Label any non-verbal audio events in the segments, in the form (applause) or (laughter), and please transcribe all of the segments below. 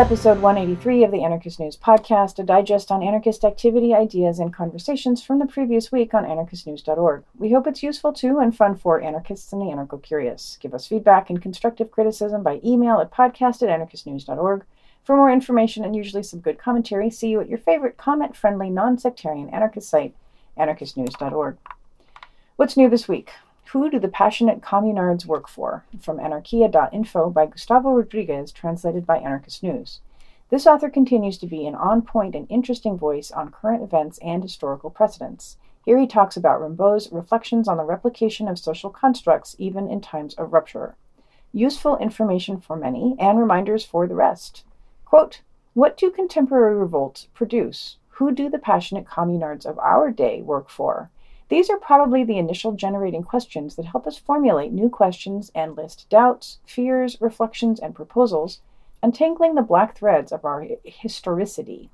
episode 183 of the Anarchist News Podcast, a digest on anarchist activity, ideas, and conversations from the previous week on anarchistnews.org. We hope it's useful to and fun for anarchists and the anarcho curious. Give us feedback and constructive criticism by email at podcast at anarchistnews.org. For more information and usually some good commentary, see you at your favorite comment friendly, non sectarian anarchist site, anarchistnews.org. What's new this week? Who do the passionate communards work for? From anarchia.info by Gustavo Rodriguez, translated by Anarchist News. This author continues to be an on point and interesting voice on current events and historical precedents. Here he talks about Rimbaud's reflections on the replication of social constructs even in times of rupture. Useful information for many and reminders for the rest. Quote, What do contemporary revolts produce? Who do the passionate communards of our day work for? These are probably the initial generating questions that help us formulate new questions and list doubts, fears, reflections, and proposals, untangling the black threads of our historicity.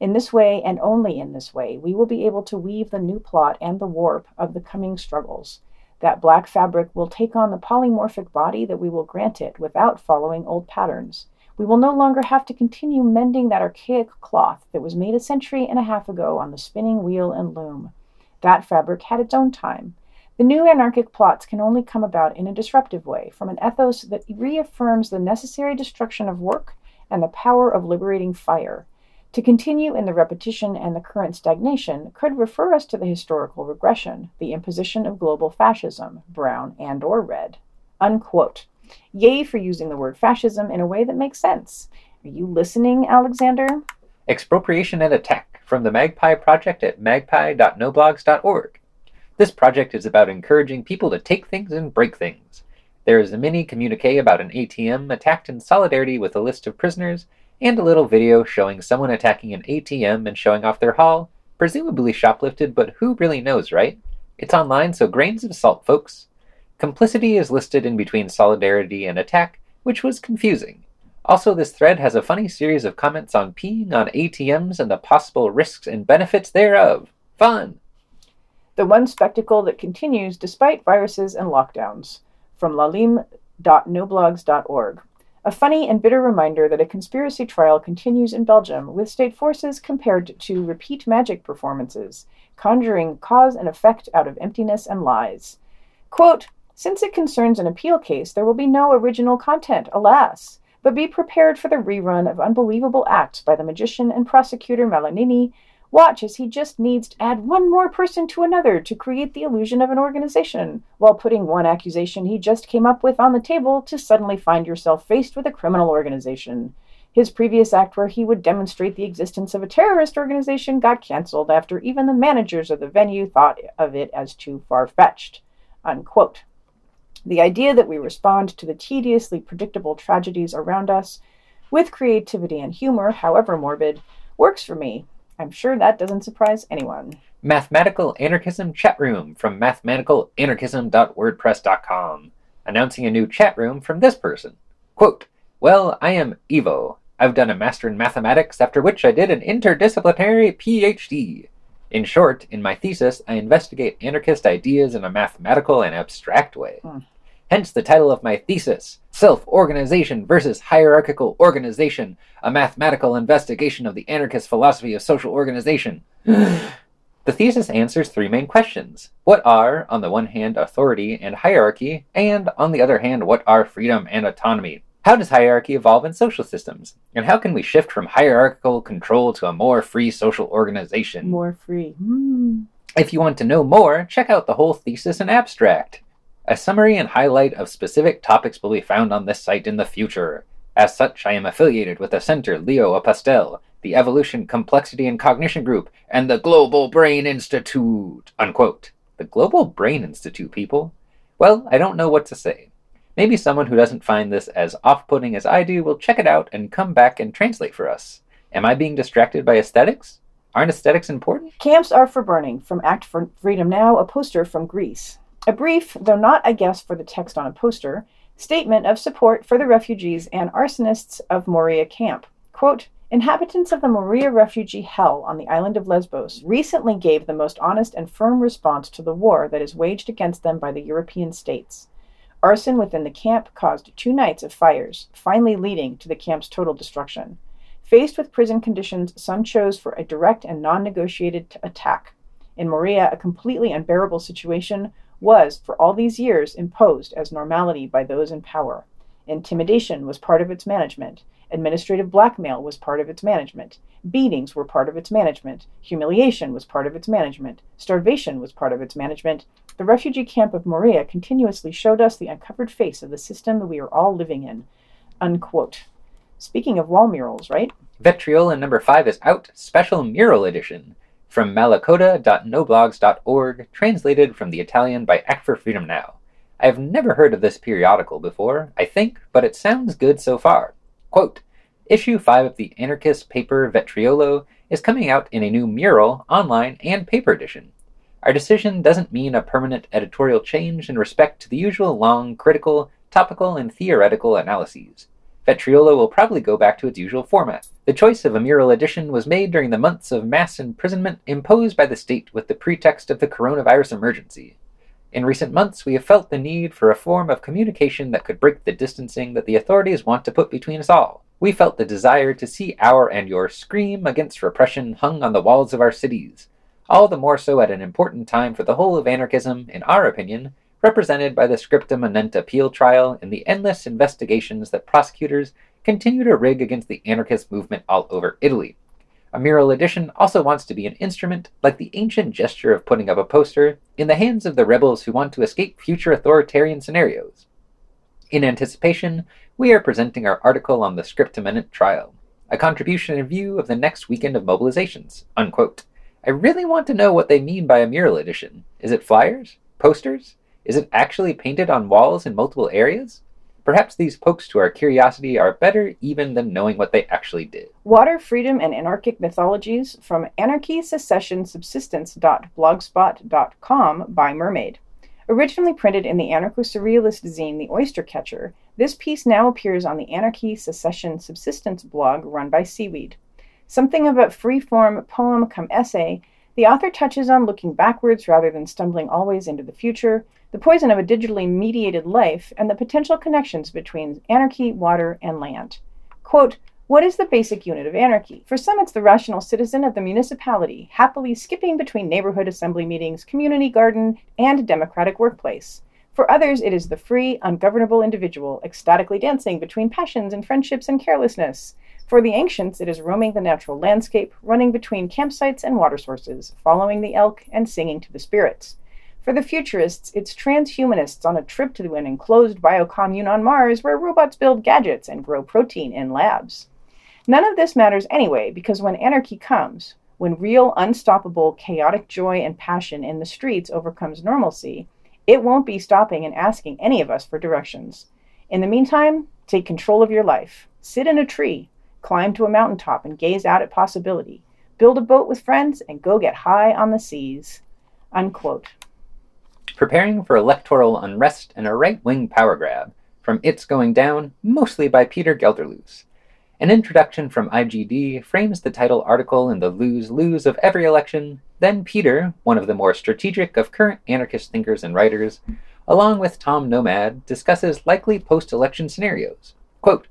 In this way, and only in this way, we will be able to weave the new plot and the warp of the coming struggles. That black fabric will take on the polymorphic body that we will grant it without following old patterns. We will no longer have to continue mending that archaic cloth that was made a century and a half ago on the spinning wheel and loom. That fabric had its own time. The new anarchic plots can only come about in a disruptive way, from an ethos that reaffirms the necessary destruction of work and the power of liberating fire. To continue in the repetition and the current stagnation could refer us to the historical regression, the imposition of global fascism, brown and or red. Unquote. Yay for using the word fascism in a way that makes sense. Are you listening, Alexander? Expropriation and Attack from the Magpie Project at magpie.noblogs.org. This project is about encouraging people to take things and break things. There is a mini communique about an ATM attacked in solidarity with a list of prisoners, and a little video showing someone attacking an ATM and showing off their haul, presumably shoplifted, but who really knows, right? It's online, so grains of salt, folks. Complicity is listed in between solidarity and attack, which was confusing. Also, this thread has a funny series of comments on peeing on ATMs and the possible risks and benefits thereof. Fun! The one spectacle that continues despite viruses and lockdowns. From lalim.noblogs.org. A funny and bitter reminder that a conspiracy trial continues in Belgium with state forces compared to repeat magic performances, conjuring cause and effect out of emptiness and lies. Quote, Since it concerns an appeal case, there will be no original content, alas but be prepared for the rerun of unbelievable acts by the magician and prosecutor Malanini. Watch as he just needs to add one more person to another to create the illusion of an organization, while putting one accusation he just came up with on the table to suddenly find yourself faced with a criminal organization. His previous act, where he would demonstrate the existence of a terrorist organization, got canceled after even the managers of the venue thought of it as too far fetched. Unquote. The idea that we respond to the tediously predictable tragedies around us with creativity and humor, however morbid, works for me. I'm sure that doesn't surprise anyone. Mathematical Anarchism Chat Room from mathematicalanarchism.wordpress.com. Announcing a new chat room from this person. Quote, Well, I am Evo. I've done a Master in Mathematics, after which I did an interdisciplinary PhD. In short, in my thesis, I investigate anarchist ideas in a mathematical and abstract way. Hmm. Hence the title of my thesis Self Organization versus Hierarchical Organization, a mathematical investigation of the anarchist philosophy of social organization. the thesis answers three main questions What are, on the one hand, authority and hierarchy, and, on the other hand, what are freedom and autonomy? How does hierarchy evolve in social systems? And how can we shift from hierarchical control to a more free social organization? More free. Mm. If you want to know more, check out the whole thesis and abstract. A summary and highlight of specific topics will be found on this site in the future. As such, I am affiliated with the Center Leo Apostel, the Evolution, Complexity, and Cognition Group, and the Global Brain Institute. Unquote. The Global Brain Institute, people? Well, I don't know what to say. Maybe someone who doesn't find this as off putting as I do will check it out and come back and translate for us. Am I being distracted by aesthetics? Aren't aesthetics important? Camps are for burning. From Act for Freedom Now, a poster from Greece. A brief, though not a guess for the text on a poster, statement of support for the refugees and arsonists of Moria camp. Quote, Inhabitants of the Moria refugee hell on the island of Lesbos recently gave the most honest and firm response to the war that is waged against them by the European states. Arson within the camp caused two nights of fires, finally leading to the camp's total destruction. Faced with prison conditions, some chose for a direct and non negotiated attack. In Moria, a completely unbearable situation was, for all these years, imposed as normality by those in power. Intimidation was part of its management. Administrative blackmail was part of its management. Beatings were part of its management. Humiliation was part of its management. Starvation was part of its management. The refugee camp of Moria continuously showed us the uncovered face of the system that we are all living in. Unquote. Speaking of wall murals, right? Vetriolo number 5 is out, special mural edition. From malacoda.noblogs.org, translated from the Italian by Act for Freedom Now. I have never heard of this periodical before, I think, but it sounds good so far. Quote, Issue 5 of the anarchist paper Vetriolo is coming out in a new mural, online, and paper edition. Our decision doesn't mean a permanent editorial change in respect to the usual long, critical, topical, and theoretical analyses. Vetriolo will probably go back to its usual format. The choice of a mural edition was made during the months of mass imprisonment imposed by the state with the pretext of the coronavirus emergency. In recent months, we have felt the need for a form of communication that could break the distancing that the authorities want to put between us all. We felt the desire to see our and your scream against repression hung on the walls of our cities, all the more so at an important time for the whole of anarchism, in our opinion, represented by the Scripta Manent appeal trial and the endless investigations that prosecutors continue to rig against the anarchist movement all over Italy. A mural edition also wants to be an instrument, like the ancient gesture of putting up a poster, in the hands of the rebels who want to escape future authoritarian scenarios. In anticipation, we are presenting our article on the Scripta Manent trial, a contribution in view of the next weekend of mobilizations. Unquote. I really want to know what they mean by a mural edition. Is it flyers? Posters? Is it actually painted on walls in multiple areas? Perhaps these pokes to our curiosity are better even than knowing what they actually did. Water, Freedom, and Anarchic Mythologies from Anarchy, Secession, Subsistence.blogspot.com by Mermaid. Originally printed in the anarcho surrealist zine The Oyster Catcher, this piece now appears on the Anarchy, Secession, Subsistence blog run by Seaweed. Something of a free-form poem come essay, the author touches on looking backwards rather than stumbling always into the future, the poison of a digitally mediated life, and the potential connections between anarchy, water, and land. Quote, what is the basic unit of anarchy? For some, it's the rational citizen of the municipality, happily skipping between neighborhood assembly meetings, community garden, and democratic workplace. For others, it is the free, ungovernable individual, ecstatically dancing between passions and friendships and carelessness. For the ancients, it is roaming the natural landscape, running between campsites and water sources, following the elk, and singing to the spirits. For the futurists, it's transhumanists on a trip to an enclosed biocommune on Mars where robots build gadgets and grow protein in labs. None of this matters anyway, because when anarchy comes, when real, unstoppable, chaotic joy and passion in the streets overcomes normalcy, it won't be stopping and asking any of us for directions. In the meantime, take control of your life. Sit in a tree, climb to a mountaintop and gaze out at possibility. Build a boat with friends and go get high on the seas. Unquote. Preparing for electoral unrest and a right wing power grab, from It's Going Down, mostly by Peter Gelderloos. An introduction from IGD frames the title article in the lose lose of every election. Then Peter, one of the more strategic of current anarchist thinkers and writers, along with Tom Nomad, discusses likely post election scenarios. Quote,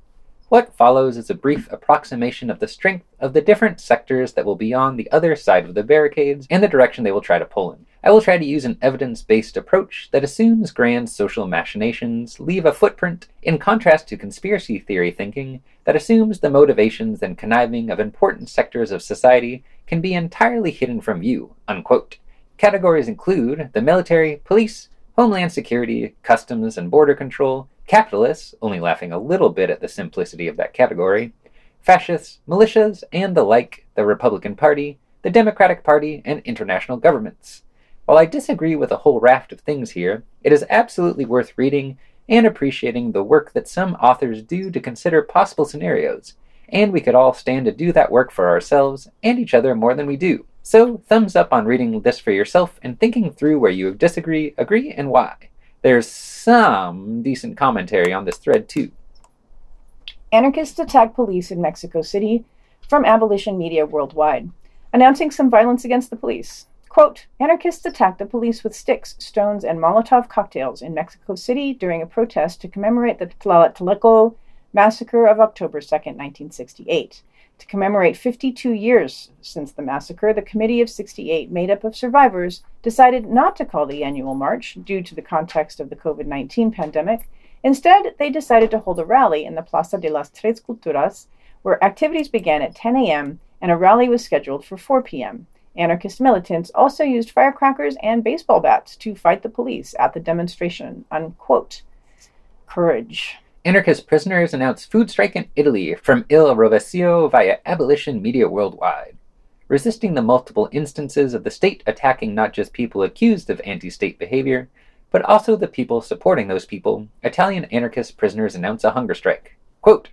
what follows is a brief approximation of the strength of the different sectors that will be on the other side of the barricades and the direction they will try to pull in. I will try to use an evidence based approach that assumes grand social machinations leave a footprint, in contrast to conspiracy theory thinking that assumes the motivations and conniving of important sectors of society can be entirely hidden from view. Unquote. Categories include the military, police, homeland security, customs and border control, capitalists, only laughing a little bit at the simplicity of that category, fascists, militias, and the like, the Republican Party, the Democratic Party, and international governments. While I disagree with a whole raft of things here, it is absolutely worth reading and appreciating the work that some authors do to consider possible scenarios, and we could all stand to do that work for ourselves and each other more than we do. So, thumbs up on reading this for yourself and thinking through where you disagree, agree, and why. There's some decent commentary on this thread, too. Anarchists attack police in Mexico City from Abolition Media Worldwide, announcing some violence against the police. Quote, anarchists attacked the police with sticks, stones, and Molotov cocktails in Mexico City during a protest to commemorate the Tlatelolco massacre of October 2, 1968. To commemorate 52 years since the massacre, the Committee of 68, made up of survivors, decided not to call the annual march due to the context of the COVID 19 pandemic. Instead, they decided to hold a rally in the Plaza de las Tres Culturas, where activities began at 10 a.m. and a rally was scheduled for 4 p.m. Anarchist militants also used firecrackers and baseball bats to fight the police at the demonstration. Unquote. Courage. Anarchist prisoners announce food strike in Italy from Il Rovescio via abolition media worldwide. Resisting the multiple instances of the state attacking not just people accused of anti state behavior, but also the people supporting those people, Italian anarchist prisoners announce a hunger strike. Quote,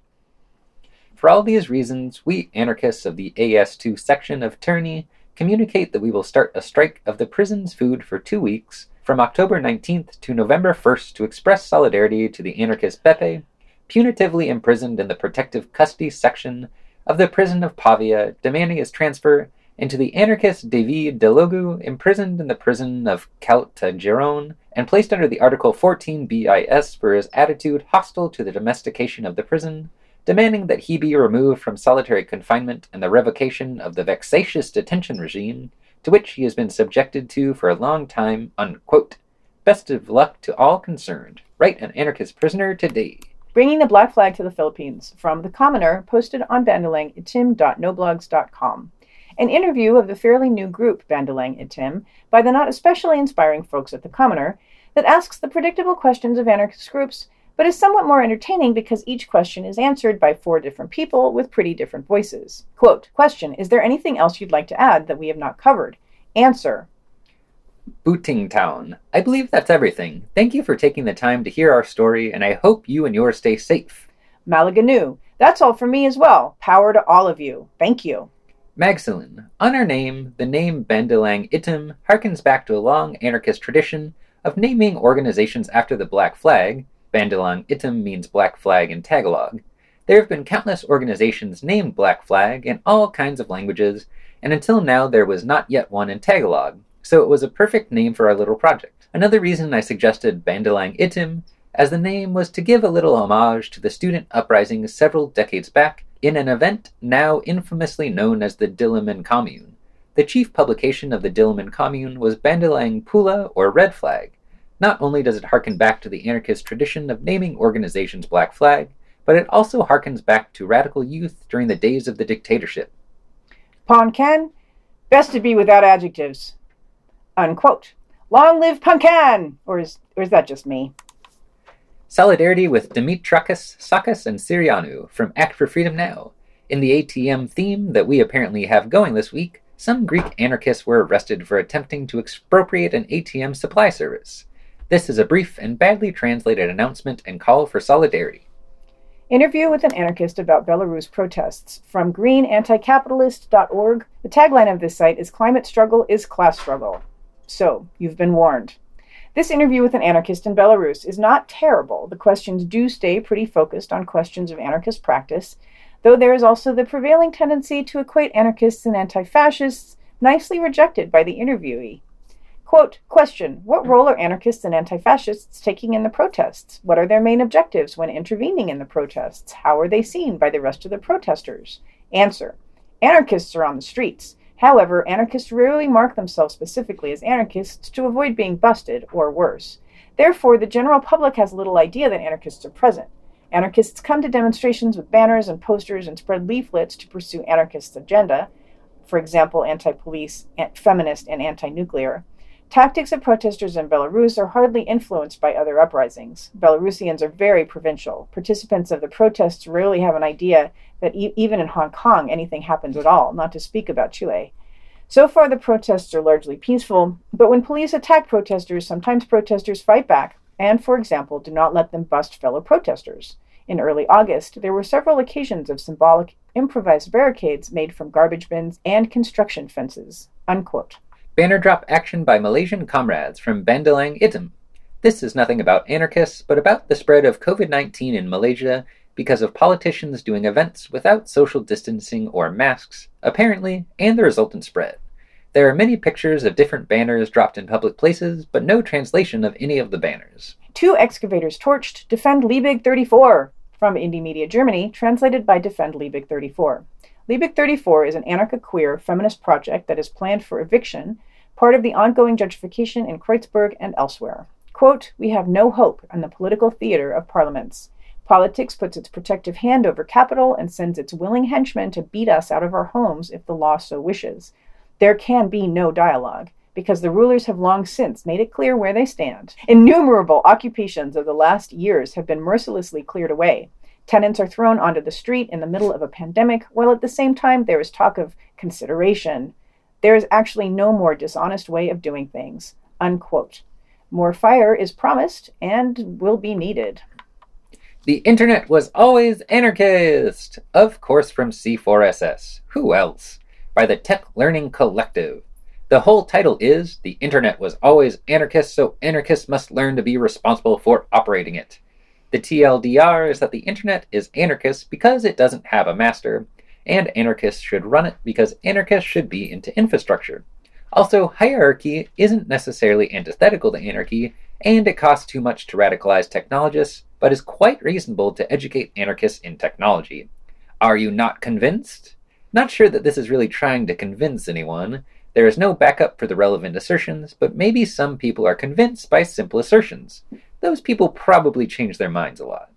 For all these reasons, we anarchists of the AS2 section of Terni communicate that we will start a strike of the prison's food for two weeks from October 19th to November 1st to express solidarity to the anarchist Beppe, punitively imprisoned in the protective custody section of the prison of Pavia, demanding his transfer, and to the anarchist David Delogu, imprisoned in the prison of Caltagirone and placed under the Article 14 BIS for his attitude hostile to the domestication of the prison, demanding that he be removed from solitary confinement and the revocation of the vexatious detention regime to which he has been subjected to for a long time. Unquote. Best of luck to all concerned. Write an anarchist prisoner today. Bringing the Black Flag to the Philippines from The Commoner, posted on bandalangitim.noblogs.com. An interview of the fairly new group Bandalang Itim by the not especially inspiring folks at The Commoner that asks the predictable questions of anarchist groups but is somewhat more entertaining because each question is answered by four different people with pretty different voices. Quote, question, is there anything else you'd like to add that we have not covered? Answer. Booting Town. I believe that's everything. Thank you for taking the time to hear our story, and I hope you and yours stay safe. Malaganu. That's all for me as well. Power to all of you. Thank you. Magsalin. On our name, the name Bandalang Itim harkens back to a long anarchist tradition of naming organizations after the Black Flag, Bandalang Itim means Black Flag in Tagalog. There have been countless organizations named Black Flag in all kinds of languages, and until now there was not yet one in Tagalog, so it was a perfect name for our little project. Another reason I suggested Bandalang Itim as the name was to give a little homage to the student uprising several decades back in an event now infamously known as the Diliman Commune. The chief publication of the Diliman Commune was Bandalang Pula or Red Flag, not only does it harken back to the anarchist tradition of naming organizations Black Flag, but it also harkens back to radical youth during the days of the dictatorship. Poncan, best to be without adjectives. Unquote. Long live Poncan! Or is, or is that just me? Solidarity with Dimitrakis, Sakas, and Sirianu from Act for Freedom Now. In the ATM theme that we apparently have going this week, some Greek anarchists were arrested for attempting to expropriate an ATM supply service. This is a brief and badly translated announcement and call for solidarity. Interview with an anarchist about Belarus protests from greenanticapitalist.org. The tagline of this site is Climate Struggle is Class Struggle. So, you've been warned. This interview with an anarchist in Belarus is not terrible. The questions do stay pretty focused on questions of anarchist practice, though there is also the prevailing tendency to equate anarchists and anti fascists, nicely rejected by the interviewee. Quote, question What role are anarchists and anti fascists taking in the protests? What are their main objectives when intervening in the protests? How are they seen by the rest of the protesters? Answer Anarchists are on the streets. However, anarchists rarely mark themselves specifically as anarchists to avoid being busted, or worse. Therefore, the general public has little idea that anarchists are present. Anarchists come to demonstrations with banners and posters and spread leaflets to pursue anarchists' agenda, for example, anti police, feminist, and anti nuclear. Tactics of protesters in Belarus are hardly influenced by other uprisings. Belarusians are very provincial. Participants of the protests rarely have an idea that e- even in Hong Kong anything happens at all, not to speak about Chile. So far, the protests are largely peaceful, but when police attack protesters, sometimes protesters fight back and, for example, do not let them bust fellow protesters. In early August, there were several occasions of symbolic improvised barricades made from garbage bins and construction fences. Unquote. Banner drop action by Malaysian comrades from Bandalang Itim. This is nothing about anarchists, but about the spread of COVID 19 in Malaysia because of politicians doing events without social distancing or masks, apparently, and the resultant spread. There are many pictures of different banners dropped in public places, but no translation of any of the banners. Two excavators torched, Defend Liebig 34, from Indymedia Germany, translated by Defend Liebig 34. Liebig 34 is an anarcho queer feminist project that is planned for eviction, part of the ongoing gentrification in Kreuzberg and elsewhere. Quote, We have no hope in the political theater of parliaments. Politics puts its protective hand over capital and sends its willing henchmen to beat us out of our homes if the law so wishes. There can be no dialogue because the rulers have long since made it clear where they stand. Innumerable occupations of the last years have been mercilessly cleared away. Tenants are thrown onto the street in the middle of a pandemic, while at the same time there is talk of consideration. There is actually no more dishonest way of doing things. Unquote. More fire is promised and will be needed. The internet was always anarchist! Of course, from C4SS. Who else? By the Tech Learning Collective. The whole title is The Internet was always anarchist, so anarchists must learn to be responsible for operating it. The TLDR is that the Internet is anarchist because it doesn't have a master, and anarchists should run it because anarchists should be into infrastructure. Also, hierarchy isn't necessarily antithetical to anarchy, and it costs too much to radicalize technologists, but is quite reasonable to educate anarchists in technology. Are you not convinced? Not sure that this is really trying to convince anyone. There is no backup for the relevant assertions, but maybe some people are convinced by simple assertions. Those people probably change their minds a lot.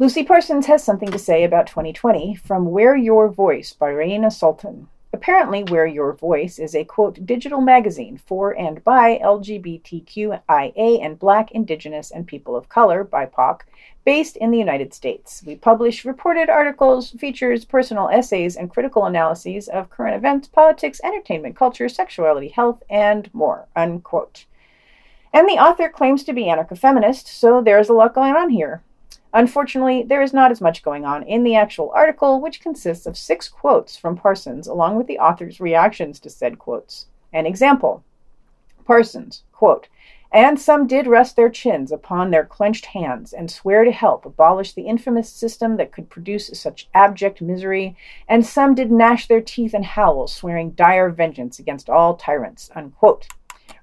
Lucy Parsons has something to say about 2020 from Wear Your Voice by Reina Sultan. Apparently, Wear Your Voice is a quote digital magazine for and by LGBTQIA and Black, Indigenous, and people of color BIPOC based in the United States. We publish reported articles, features, personal essays, and critical analyses of current events, politics, entertainment, culture, sexuality, health, and more. Unquote. And the author claims to be anarcho feminist, so there's a lot going on here. Unfortunately, there is not as much going on in the actual article, which consists of six quotes from Parsons, along with the author's reactions to said quotes. An example Parsons, quote, and some did rest their chins upon their clenched hands and swear to help abolish the infamous system that could produce such abject misery, and some did gnash their teeth and howl, swearing dire vengeance against all tyrants. Unquote.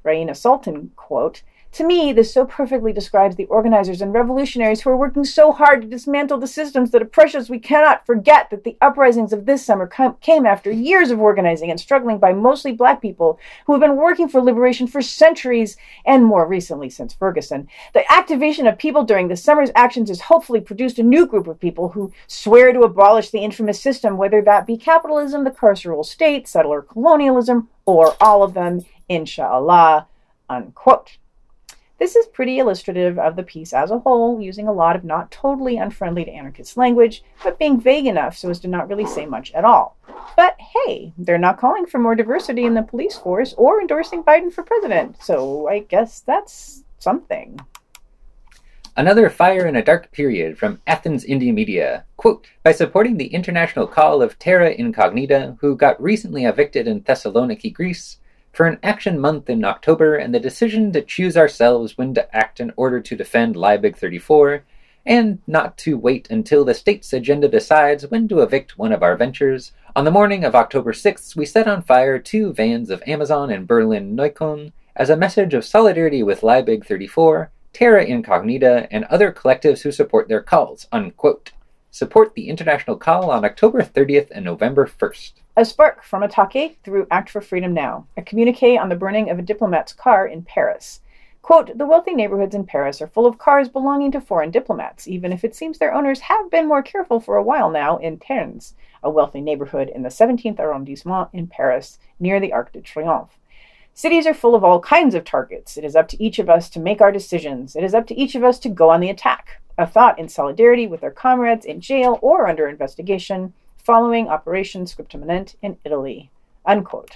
Reina Sultan, quote, to me, this so perfectly describes the organizers and revolutionaries who are working so hard to dismantle the systems that oppress us. We cannot forget that the uprisings of this summer came after years of organizing and struggling by mostly black people who have been working for liberation for centuries and more recently since Ferguson. The activation of people during the summer's actions has hopefully produced a new group of people who swear to abolish the infamous system, whether that be capitalism, the carceral state, settler colonialism, or all of them, inshallah. Unquote. This is pretty illustrative of the piece as a whole, using a lot of not totally unfriendly to anarchist language, but being vague enough so as to not really say much at all. But hey, they're not calling for more diversity in the police force or endorsing Biden for president, so I guess that's something. Another fire in a dark period from Athens Indymedia. Quote, by supporting the international call of Terra Incognita, who got recently evicted in Thessaloniki, Greece, for an action month in October and the decision to choose ourselves when to act in order to defend Liebig 34, and not to wait until the state's agenda decides when to evict one of our ventures, on the morning of October 6th, we set on fire two vans of Amazon in Berlin Neukölln as a message of solidarity with Liebig 34, Terra Incognita, and other collectives who support their calls. Unquote. Support the international call on October 30th and November 1st. A spark from Attaque through Act for Freedom Now, a communique on the burning of a diplomat's car in Paris. Quote, the wealthy neighborhoods in Paris are full of cars belonging to foreign diplomats, even if it seems their owners have been more careful for a while now in Ternes, a wealthy neighborhood in the 17th arrondissement in Paris, near the Arc de Triomphe. Cities are full of all kinds of targets. It is up to each of us to make our decisions. It is up to each of us to go on the attack. A thought in solidarity with our comrades in jail or under investigation following Operation Scriptum in Italy. Unquote.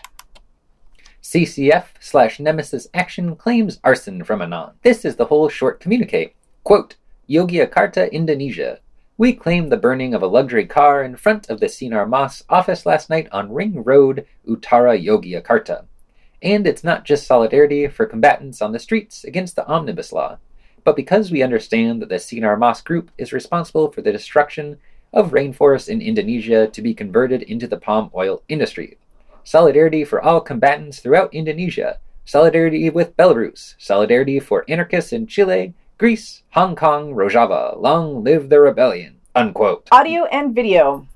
CCF slash Nemesis Action claims arson from Anon. This is the whole short communique. Quote, Yogyakarta, Indonesia. We claim the burning of a luxury car in front of the Sinar Mas office last night on Ring Road, Utara, Yogyakarta. And it's not just solidarity for combatants on the streets against the omnibus law, but because we understand that the Sinar Mas group is responsible for the destruction of rainforests in Indonesia to be converted into the palm oil industry. Solidarity for all combatants throughout Indonesia. Solidarity with Belarus. Solidarity for anarchists in Chile, Greece, Hong Kong, Rojava. Long live the rebellion. Unquote. Audio and video.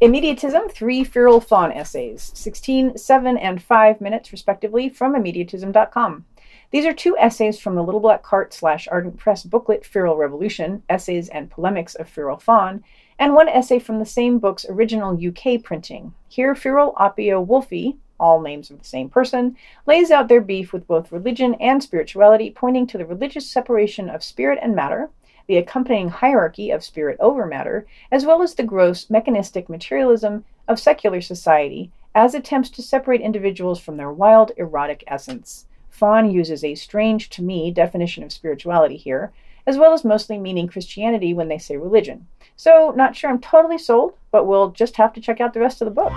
Immediatism, three feral faun essays, 16, 7, and 5 minutes respectively, from immediatism.com. These are two essays from the Little Black Cart slash Ardent Press booklet Feral Revolution, Essays and Polemics of Feral Faun, and one essay from the same book's original UK printing. Here, Feral Apio Wolfi, all names of the same person, lays out their beef with both religion and spirituality, pointing to the religious separation of spirit and matter, the accompanying hierarchy of spirit over matter, as well as the gross mechanistic materialism of secular society as attempts to separate individuals from their wild, erotic essence. Faun uses a strange to me definition of spirituality here, as well as mostly meaning Christianity when they say religion. So, not sure I'm totally sold, but we'll just have to check out the rest of the book.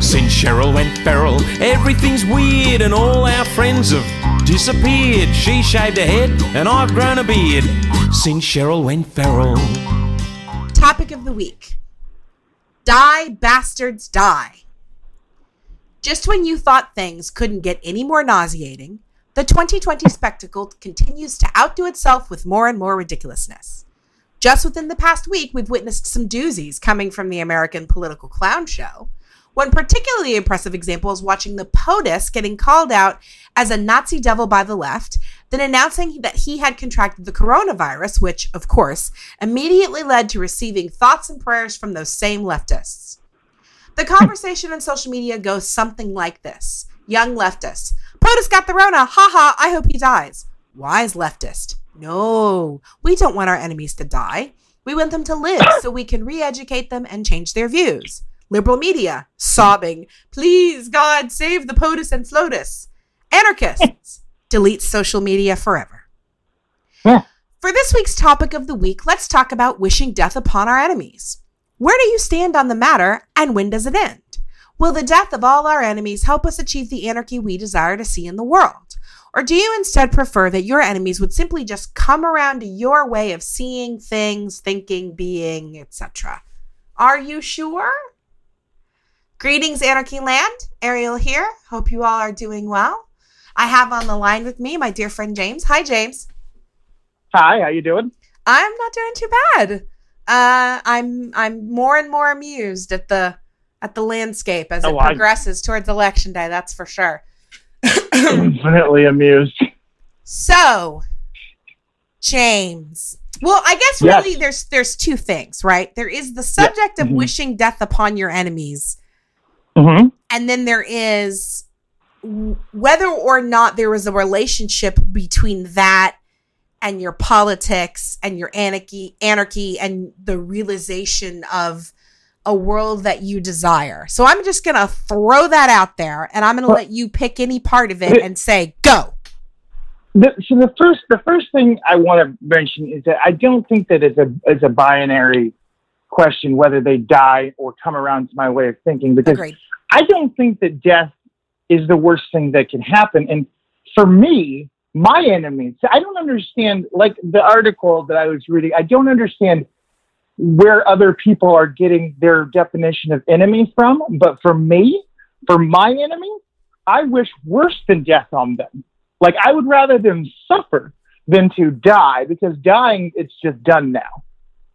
Since Cheryl went feral, everything's weird and all our friends have disappeared. She shaved her head and I've grown a beard. Since Cheryl went feral. Topic of the week Die, bastards, die. Just when you thought things couldn't get any more nauseating, the 2020 spectacle continues to outdo itself with more and more ridiculousness. Just within the past week, we've witnessed some doozies coming from the American political clown show. One particularly impressive example is watching the POTUS getting called out as a Nazi devil by the left, then announcing that he had contracted the coronavirus, which, of course, immediately led to receiving thoughts and prayers from those same leftists. The conversation on social media goes something like this Young leftists, POTUS got the Rona, haha, I hope he dies. Wise leftist, no, we don't want our enemies to die. We want them to live so we can re educate them and change their views. Liberal media, sobbing, please, God, save the POTUS and FLOTUS. Anarchists, (laughs) delete social media forever. Yeah. For this week's topic of the week, let's talk about wishing death upon our enemies. Where do you stand on the matter, and when does it end? Will the death of all our enemies help us achieve the anarchy we desire to see in the world? Or do you instead prefer that your enemies would simply just come around to your way of seeing things, thinking, being, etc.? Are you sure? Greetings, Anarchy Land. Ariel here. Hope you all are doing well. I have on the line with me my dear friend James. Hi, James. Hi, how you doing? I'm not doing too bad. Uh, I'm I'm more and more amused at the at the landscape as Oh, it I- progresses towards election day. That's for sure. Infinitely amused. So, James. Well, I guess Yes. really there's there's two things, right? There is the subject of Mhm. wishing death upon your enemies, hmm and then there is whether or not there was a relationship between that and your politics and your anarchy anarchy and the realization of a world that you desire. So I'm just going to throw that out there and I'm going to Well- let you pick any part of it and say go. The, so the first, the first thing I want to mention is that I don't think that it's a it's a binary question whether they die or come around to my way of thinking because Agreed. I don't think that death is the worst thing that can happen. And for me, my enemies, I don't understand, like the article that I was reading, I don't understand where other people are getting their definition of enemy from. But for me, for my enemy, I wish worse than death on them. Like I would rather them suffer than to die because dying, it's just done now.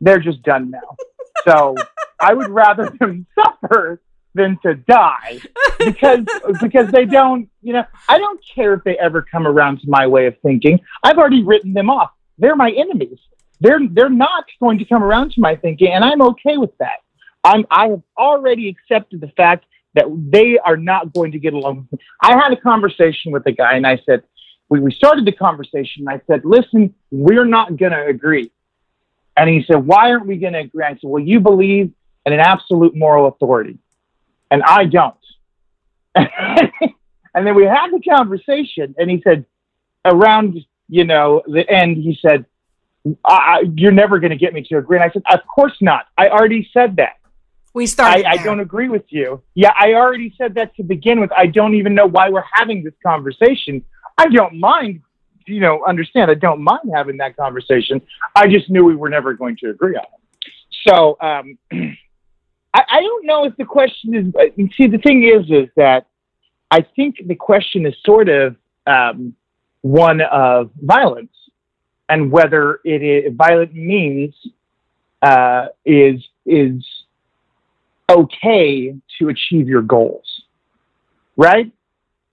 They're just done now. (laughs) So I would rather them (laughs) suffer than to die because because they don't you know I don't care if they ever come around to my way of thinking. I've already written them off. They're my enemies. They're they're not going to come around to my thinking, and I'm okay with that. I'm I have already accepted the fact that they are not going to get along. I had a conversation with a guy, and I said we we started the conversation. And I said, listen, we're not going to agree. And he said, why aren't we going to agree? I said, well, you believe in an absolute moral authority and I don't. (laughs) and then we had the conversation, and he said, around you know the end, he said, I, I, "You're never going to get me to agree." And I said, "Of course not. I already said that. We I, started. I there. don't agree with you. Yeah, I already said that to begin with. I don't even know why we're having this conversation. I don't mind." You know, understand? I don't mind having that conversation. I just knew we were never going to agree on it. So, um, (clears throat) I, I don't know if the question is. uh, See, the thing is, is that I think the question is sort of um, one of violence, and whether it is violent means uh, is is okay to achieve your goals, right?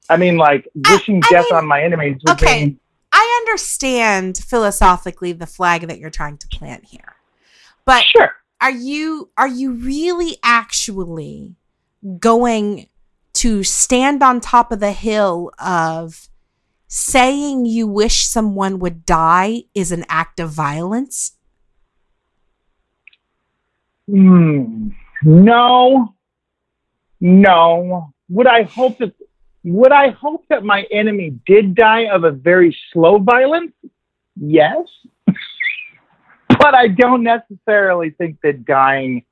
I mean, like wishing I death mean, on my enemies. Would okay. I understand philosophically the flag that you're trying to plant here. But sure. are you are you really actually going to stand on top of the hill of saying you wish someone would die is an act of violence? Hmm. No. No. Would I hope that would I hope that my enemy did die of a very slow violence? Yes. (laughs) but I don't necessarily think that dying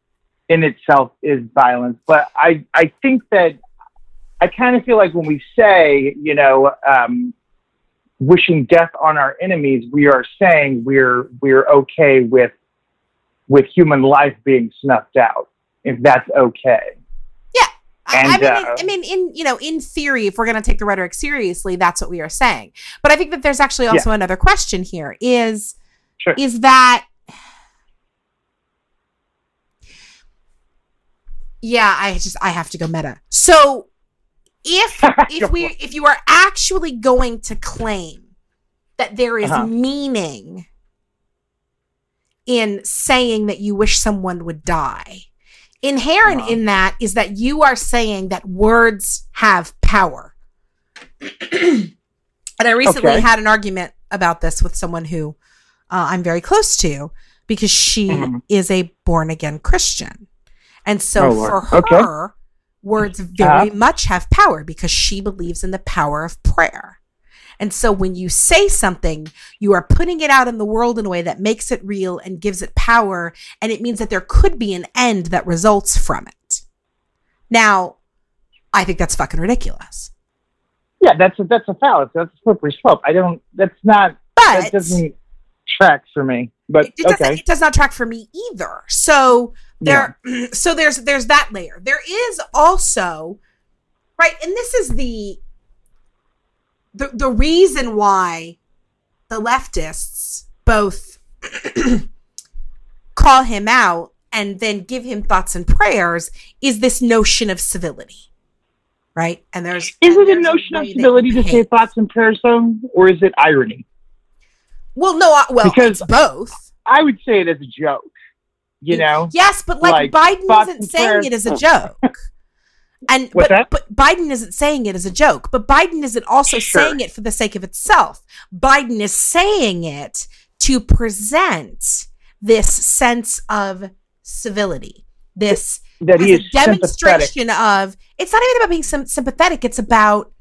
in itself is violence. But I, I think that I kind of feel like when we say, you know, um, wishing death on our enemies, we are saying we're we're okay with with human life being snuffed out, if that's okay. I- I mean, uh, I mean, in you know, in theory, if we're going to take the rhetoric seriously, that's what we are saying. But I think that there's actually also another question here: is Sure. is that (sighs) yeah i just i have to go meta so if (laughs) if we if you are actually going to claim that there is Uh-huh. meaning in saying that you wish someone would die inherent Uh-huh. in that is that you are saying that words have power (clears throat) and i recently Okay. had an argument about this with someone who uh, i'm very close to because she Mhm. is a born again christian and so Oh, for Okay. Words very Uh-huh. much have power because she believes in the power of prayer and so when you say something, you are putting it out in the world in a way that makes it real and gives it power. And it means that there could be an end that results from it. Now, I think that's fucking ridiculous. Yeah, that's a that's a fallacy. That's a slippery slope. I don't. That's not. But that doesn't track for me. But it, doesn't, okay. it does not track for me either. So there, (clears throat) so there's there's that layer. There is also, right, and this is the the the reason why the leftists both (clears throat) call him out and then give him thoughts and prayers is this notion of civility, right? And there's Is it a there's notion of civility to say thoughts and prayers, though, or is it irony? Well, no, I- well, Because- it's both. I would say it as a joke. You know, Yes, but like, Like, Biden isn't saying prayers. it as a joke. (laughs) And What's but, that? but Biden isn't saying it as a joke. But Biden isn't also Sure. saying it for the sake of itself. Biden is saying it to present this sense of civility. This that he is a demonstration of it's not even about being sym- sympathetic it's about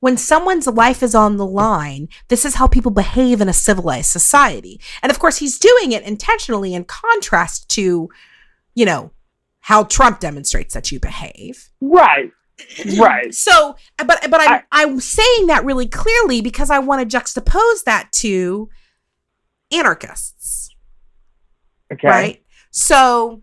when someone's life is on the line this is how people behave in a civilized society and of course he's doing it intentionally in contrast to you know how trump demonstrates that you behave Right. Right. so but but i'm I- i'm saying that really clearly because i want to juxtapose that to anarchists Okay. right? So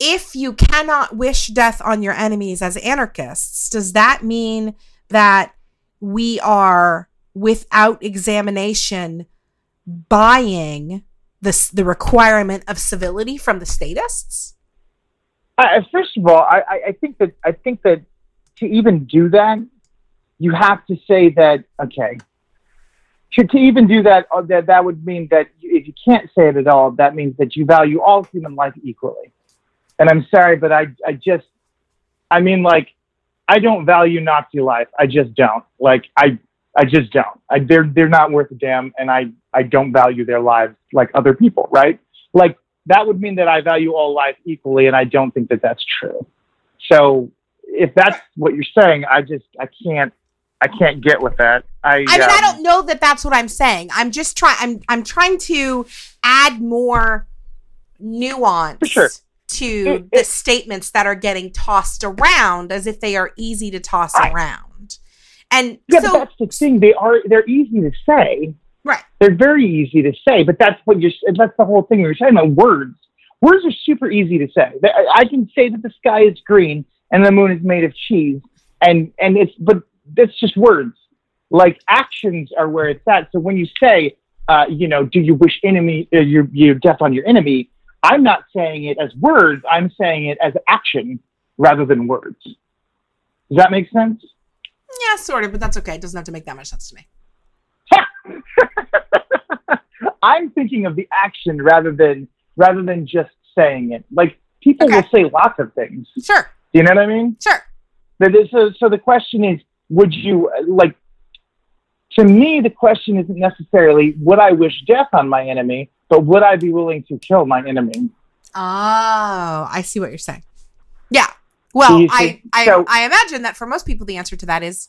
if you cannot wish death on your enemies as anarchists, does that mean that we are without examination buying the the requirement of civility from the statists? I, first of all, I, I- I think that I think that to even do that, you have to say that okay. To, to even do that, uh, that that would mean that if you can't say it at all, that means that you value all human life equally. And I'm sorry, but I I just I mean like I don't value Nazi life. I just don't. Like I I just don't. I, they're they're not worth a damn, and I I don't value their lives like other people. Right? Like that would mean that I value all life equally, and I don't think that that's true. So if that's what you're saying, I just I can't I can't get with that. I I mean, I um, don't know that that's what I'm saying. I'm just trying. I'm I'm trying to add more nuance For sure. To It- the it- statements that are getting tossed around as if they are easy to toss Right. around. And Yeah, so, but that's the thing. They are they're easy to say. right, They're very easy to say, but that's what you're. That's the whole thing. we're talking about words. Words are super easy to say. I can say that the sky is green and the moon is made of cheese, and and it's but that's just words. Like actions are where it's at. So when you say, uh, you know, do you wish enemy uh, your your death on your enemy? I'm not saying it as words. I'm saying it as action rather than words. Does that make sense? Yeah, sort of, but that's okay. It doesn't have to make that much sense to me. (laughs) I'm thinking of the action rather than rather than just saying it. Like people Okay. will say lots of things. Sure, Do you know what I mean? sure. But this- So, so the question is, would you like? To me, the question isn't necessarily would I wish death on my enemy, but would I be willing to kill my enemy? Oh, I see what you're saying. Yeah. Well, I, I, so- I imagine that for most people, the answer to that is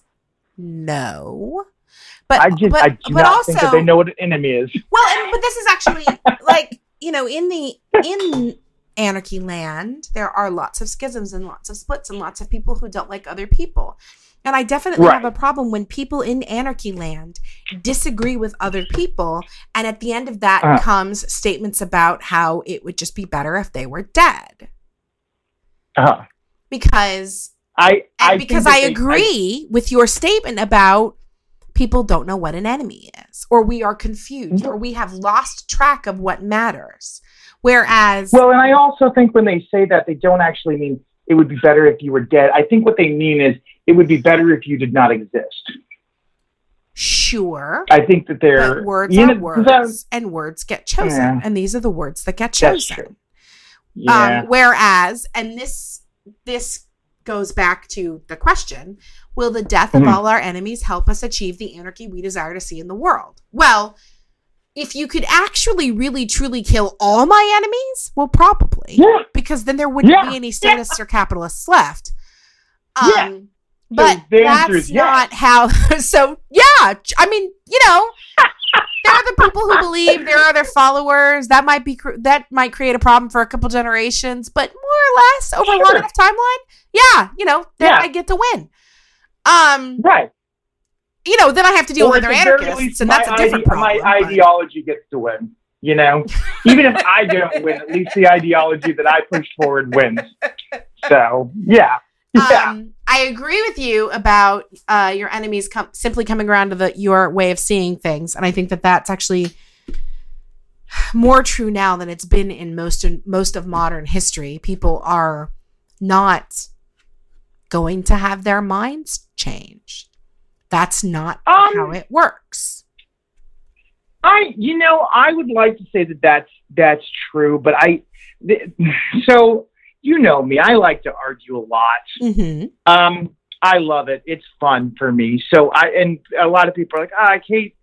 no. But I just but, I do but not also, think that they know what an enemy is. well, and, but this is actually like you know, in the in Anarchy Land, there are lots of schisms and lots of splits and lots of people who don't like other people. And I definitely Right. have a problem when people in Anarchy Land disagree with other people, and at the end of that Uh. comes statements about how it would just be better if they were dead. Uh-huh. Because I, I because I they- agree with your statement about people don't know what an enemy is, or we are confused, or we have lost track of what matters. Whereas, Well, and I also think when they say that, they don't actually mean it would be better if you were dead. I think what they mean is it would be better if you did not exist. sure, I think that they're but words you are know, words, that- and words get chosen, Yeah. and these are the words that get chosen. true. yeah. Um, whereas, and this this goes back to the question: Will the death of Mhm. all our enemies help us achieve the anarchy we desire to see in the world? Well, if you could actually, really, truly kill all my enemies, well, probably, yeah. because then there wouldn't Yeah. be any statists or capitalists left. Um, Yeah. But that's not how. (laughs) So yeah, I mean, you know, (laughs) there are the people who believe there are their followers. That might be that might create a problem for a couple generations, but more or less over a long enough timeline, yeah, you know, then Yeah. I get to win. Um, Right. You know, then I have to deal Or with other anarchists, least, and that's a different ide- problem. My but- ideology gets to win. You know, even if I don't win, at least the ideology that I push forward wins. So yeah, yeah, Um, I agree with you about uh, your enemies com- simply coming around to the your way of seeing things, and I think that that's actually more true now than it's been in most in most of modern history. People are not going to have their minds changed. That's not Um, how it works. I you know I would like to say that that's that's true, but I th- (laughs) so you know me, I like to argue a lot. hmm Um, I love it. It's fun for me. So I and a lot of people are like, ah, I hate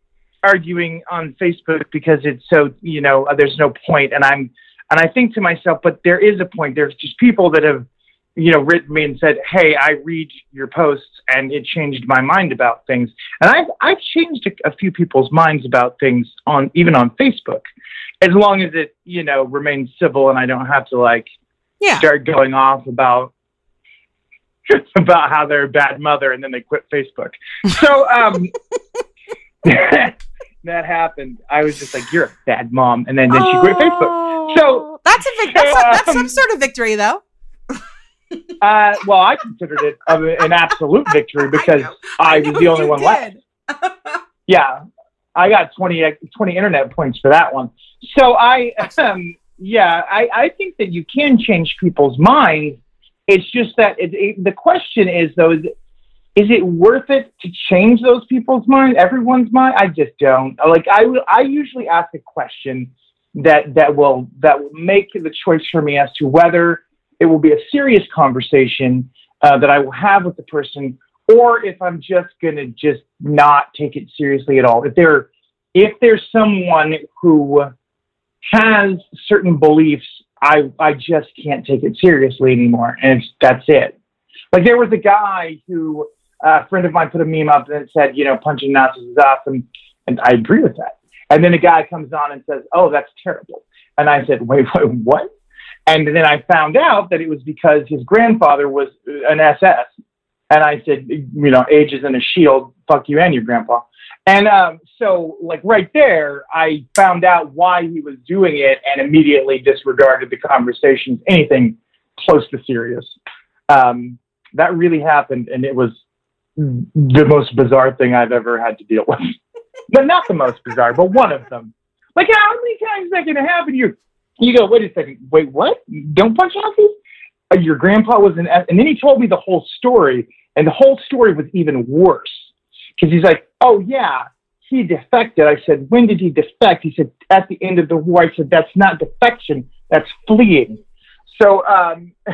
arguing on Facebook because it's so you know uh, there's no point. And I'm and I think to myself, but there is a point. There's just people that have you know written me and said, hey, I read your posts and it changed my mind about things. And I've I've changed a, a few people's minds about things on even on Facebook, as long as it you know remains civil and I don't have to like Yeah. start going off about (laughs) about how they're a bad mother and then they quit Facebook. So um (laughs) that happened. I was just like, You're a bad mom and then, then she quit Facebook. So- that's a vic- that's, a- that's some Um, (laughs) sort of victory, though. Uh well I considered it an absolute victory because know. I, was the only one left. (laughs) Yeah. I got 20, 20 internet points for that one. So I um yeah, I, I think that you can change people's minds. It's just that it, it, the question is though, is, is it worth it to change those people's mind, everyone's mind? I just don't. Like I I usually ask a question that that will that will make the choice for me as to whether it will be a serious conversation uh, that I will have with the person, or if I'm just gonna just not take it seriously at all. If there if there's someone who has certain beliefs, I I just can't take it seriously anymore, and that's it. Like there was a guy who uh, a friend of mine put a meme up and said, you know, punching Nazis is awesome, and I agree with that. And then a guy comes on and says, "Oh, that's terrible," and I said, "Wait, wait, (laughs) what?" And then I found out that it was because his grandfather was an SS, and I said, "You know, age isn't a shield. Fuck you and your grandpa." And um, so, like right there, I found out why he was doing it, and immediately disregarded the conversations, anything close to serious. Um, that really happened, and it was the most bizarre thing I've ever had to deal with. but (laughs) not the most bizarre, but one of them. Like, how many times is that going to happen to you? You go, wait a second, wait, what? Don't punch Nazis? Uh, your grandpa was an, and then he told me the whole story, and the whole story was even worse because he's like, oh yeah, he defected. I said, when did he defect? He said, at the end of the war. I said, that's not defection, that's fleeing. So, um, (laughs)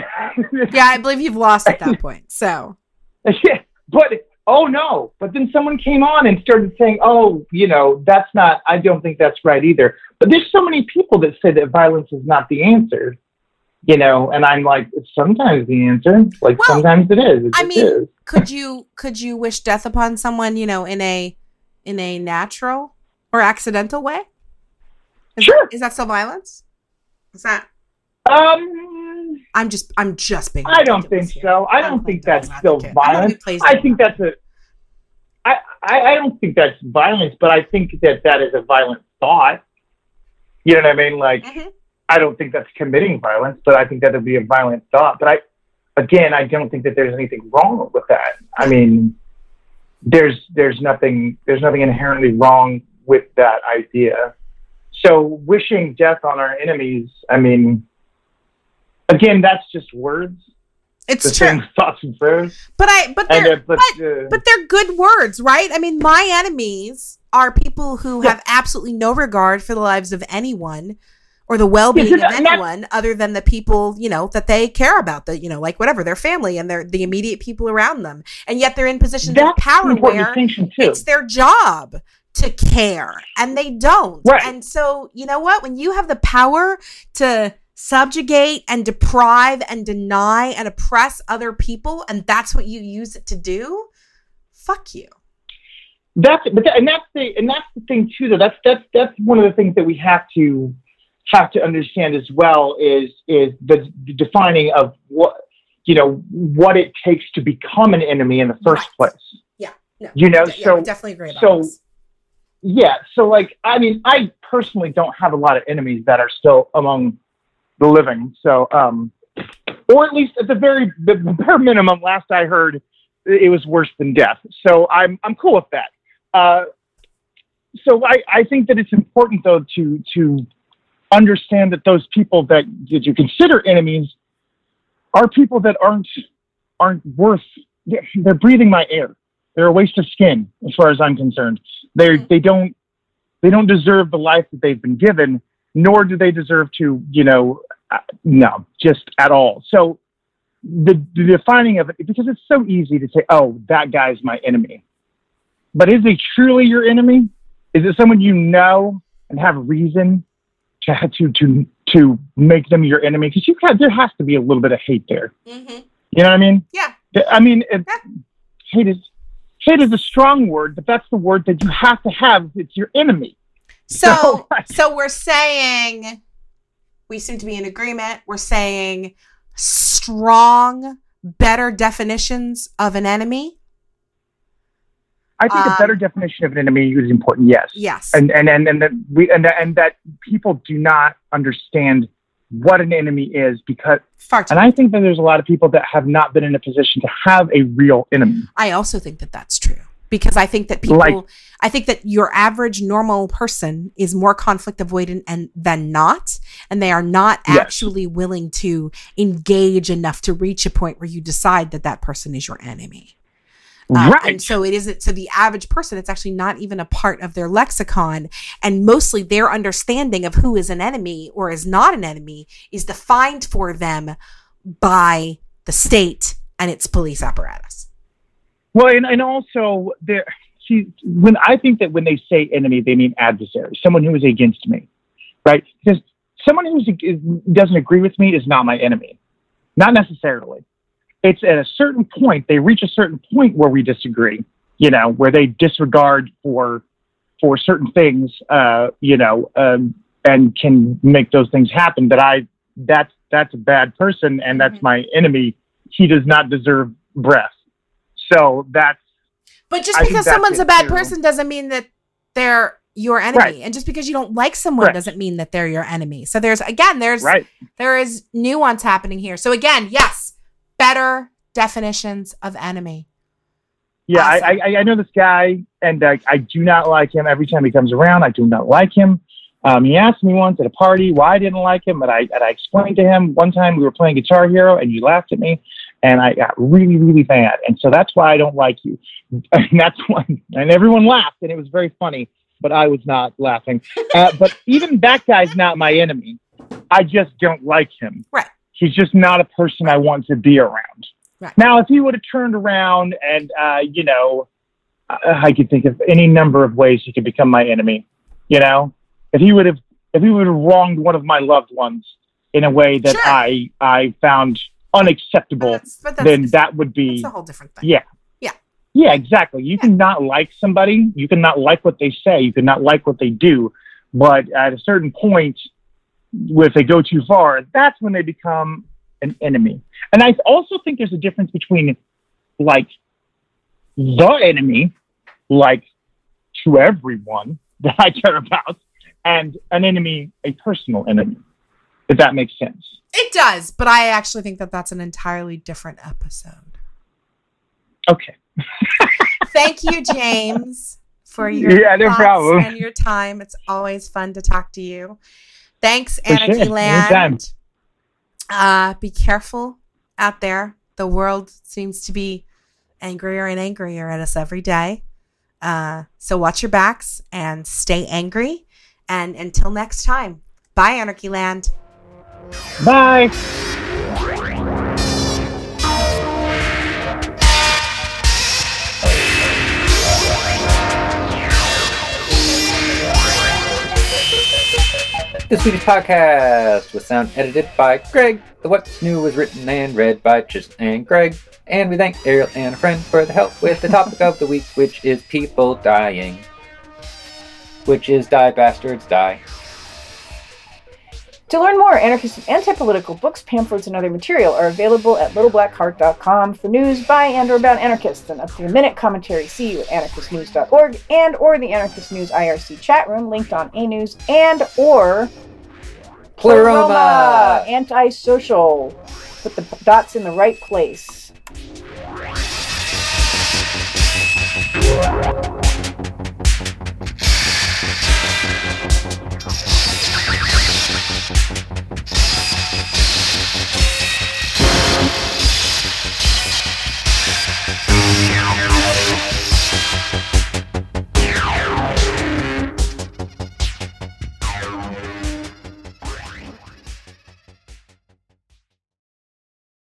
Yeah, I believe you've lost at that (laughs) point. So yeah, but oh no, but then someone came on and started saying, oh, you know, that's not. I don't think that's right either. But there's so many people that say that violence is not the answer. You know, and I'm like, it's sometimes the answer. Like Well, sometimes it is. It I mean, is. (laughs) could you could you wish death upon someone, you know, in a in a natural or accidental way? Is Sure. That, is that still violence? Is that Um, I'm just I'm just being I don't think here. so. I I'm don't think that's still violence. I think that's a. I, I I don't think that's violence, but I think that that is a violent thought. You know what I mean? Like, Mhm. I don't think that's committing violence, but I think that would be a violent thought. But I, again, I don't think that there's anything wrong with that. I mean, there's there's nothing there's nothing inherently wrong with that idea. So wishing death on our enemies, I mean, again, that's just words. It's The true. thoughts and prayers. But I but they're uh, but, but, uh, but they're good words, right? I mean, my enemies are people who Yeah. have absolutely no regard for the lives of anyone or the well-being of anyone other than the people, you know, that they care about, the you know, like whatever, their family and their the immediate people around them. And yet they're in positions that's of power where it's their job to care and they don't. Right. And so, you know what? When you have the power to subjugate and deprive and deny and oppress other people and that's what you use it to do, fuck you. That's but that, and that's the and that's the thing too. Though that's that's that's one of the things that we have to have to understand as well is is the, the defining of what you know what it takes to become an enemy in the first Right. place. No. You know, yeah, so- I definitely agree about so- this. Yeah. So like I mean I personally don't have a lot of enemies that are still among the living. So um or at least at the very the bare minimum last I heard it was worse than death. So I'm I'm cool with that. Uh so I, I think that it's important though to to understand that those people that, that you consider enemies are people that aren't aren't worth they're breathing my air. They're a waste of skin as far as I'm concerned. They Mhm. they don't they don't deserve the life that they've been given, nor do they deserve to, you know, uh, no, just at all. So the, the defining of it because it's so easy to say, oh, that guy's my enemy. But is he truly your enemy? Is it someone you know and have reason to to to to make them your enemy? Because you there has to be a little bit of hate there. hmm You know what I mean? Yeah. I mean, it, Yeah. hate is hate is a strong word, but that's the word that you have to have. If it's your enemy. So, (laughs) So- so we're saying we seem to be in agreement. We're saying strong, better definitions of an enemy. I think Um, a better definition of an enemy is important. Yes. Yes. And and and and that we and that, and that people do not understand what an enemy is because Far too. and I think that there's a lot of people that have not been in a position to have a real enemy. I also think that that's true because I think that people, Like- I think that your average normal person is more conflict avoidant and than not, and they are not Yes. actually willing to engage enough to reach a point where you decide that that person is your enemy. Um, right. And so it isn't to the average person, it's actually not even a part of their lexicon. And mostly their understanding of who is an enemy or is not an enemy is defined for them by the state and its police apparatus. Well, and, and also there, see, when I think that when they say enemy, they mean adversary, someone who is against me, right? Because someone who doesn't agree with me is not my enemy, not necessarily. It's at a certain point they reach a certain point where we disagree, you know, where they disregard for for certain things, uh, you know, um, and can make those things happen. That I that's that's a bad person, and that's Mhm. my enemy. He does not deserve breath. So that's But just I because someone's a bad too. person doesn't mean that they're your enemy. Right. And just because you don't like someone Correct. doesn't mean that they're your enemy. So there's again, there's right. there is nuance happening here. So again, yes, better definitions of enemy. Yeah, Awesome. I, I I know this guy, and uh, I do not like him. Every time he comes around, I do not like him. Um, he asked me once at a party why I didn't like him, and I and I explained to him one time we were playing Guitar Hero and you laughed at me, and I got really really mad, and so that's why I don't like you. (laughs) And that's why, and everyone laughed, and it was very funny, but I was not laughing. (laughs) Uh, but even that guy's not my enemy. I just don't like him. Right. He's just not a person I want to be around. Right. Now, if he would have turned around and, uh, you know, I, I could think of any number of ways he could become my enemy. You know, if he would have, if he would have wronged one of my loved ones in a way that Sure. I I found unacceptable, That's, that's, then that would be that's a whole different thing. yeah. Yeah. Yeah, exactly. You can not like somebody, you can not like what they say, you can not like what they do, but at a certain point, if they go too far, that's when they become an enemy. And I also think there's a difference between like the enemy, like to everyone that I care about, and an enemy, a personal enemy. If that makes sense. It does, but I actually think that that's an entirely different episode. Okay. (laughs) Thank you, James, for your Yeah, no problem. and your time. It's always fun to talk to you. Thanks, For Anarchy sure. Land. Uh, be careful out there. The world seems to be angrier and angrier at us every day. Uh, so watch your backs and stay angry. And until next time, bye, Anarchy Land. Bye. This week's podcast was sound edited by Greg. The What's New was written and read by Chisel and Greg. And we thank Ariel and a friend for the help with the topic of the week, which is people dying. Which is Die Bastards Die. To learn more, anarchist and anti-political books, pamphlets, and other material are available at littleblackcart.com for news by and or about anarchists and up-to-the-minute commentary. See you at anarchistnews.org and or the Anarchist News IRC chat room linked on A News and or Pleroma! Antisocial. Put the dots in the right place.